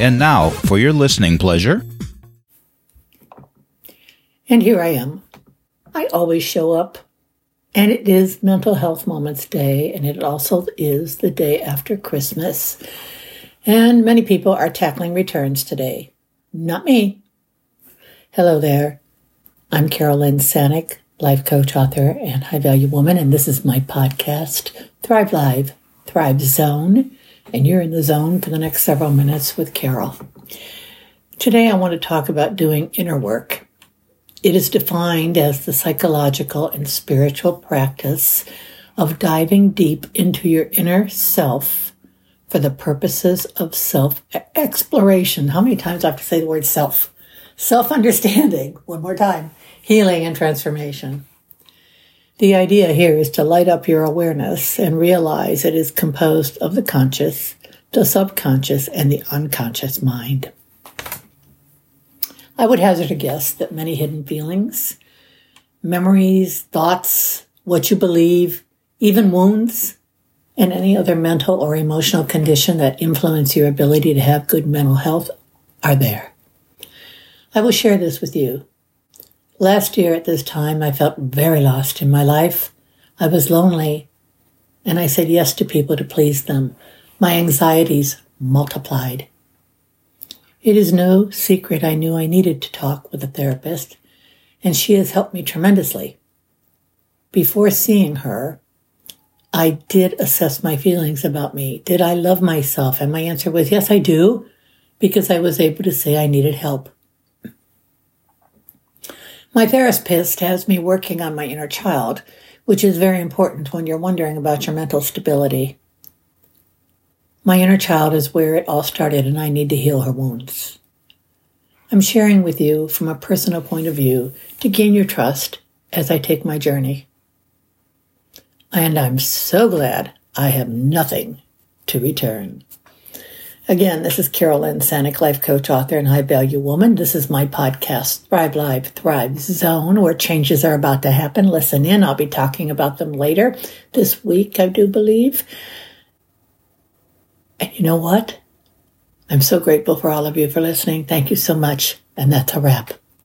And now, for your listening pleasure. And here I am. I always show up. And it is Mental Health Moments Day, and it also is the day after Christmas. And many people are tackling returns today. Not me. Hello there. I'm Carolyn Sanick, life coach, author, and high value woman, and this is my podcast, Thrive Live, Thrive Zone. And you're in the zone for the next several minutes with Carol. Today, I want to talk about doing inner work. It is defined as the psychological and spiritual practice of diving deep into your inner self for the purposes of self exploration. How many times do I have to say the word self? Self understanding. One more time. Healing and transformation. The idea here is to light up your awareness and realize it is composed of the conscious, the subconscious, and the unconscious mind. I would hazard a guess that many hidden feelings, memories, thoughts, what you believe, even wounds, and any other mental or emotional condition that influence your ability to have good mental health are there. I will share this with you. Last year at this time, I felt very lost in my life. I was lonely, and I said yes to people to please them. My anxieties multiplied. It is no secret I knew I needed to talk with a therapist, and she has helped me tremendously. Before seeing her, I did assess my feelings about me. Did I love myself? And my answer was yes, I do, because I was able to say I needed help. My therapist has me working on my inner child, which is very important when you're wondering about your mental stability. My inner child is where it all started, and I need to heal her wounds. I'm sharing with you from a personal point of view to gain your trust as I take my journey. And I'm so glad I have nothing to return. Again, this is Carolyn Sanick, life coach, author, and high value woman. This is my podcast, Thrive Live, Thrive Zone, where changes are about to happen. Listen in. I'll be talking about them later this week, I do believe. And you know what? I'm so grateful for all of you for listening. Thank you so much. And that's a wrap.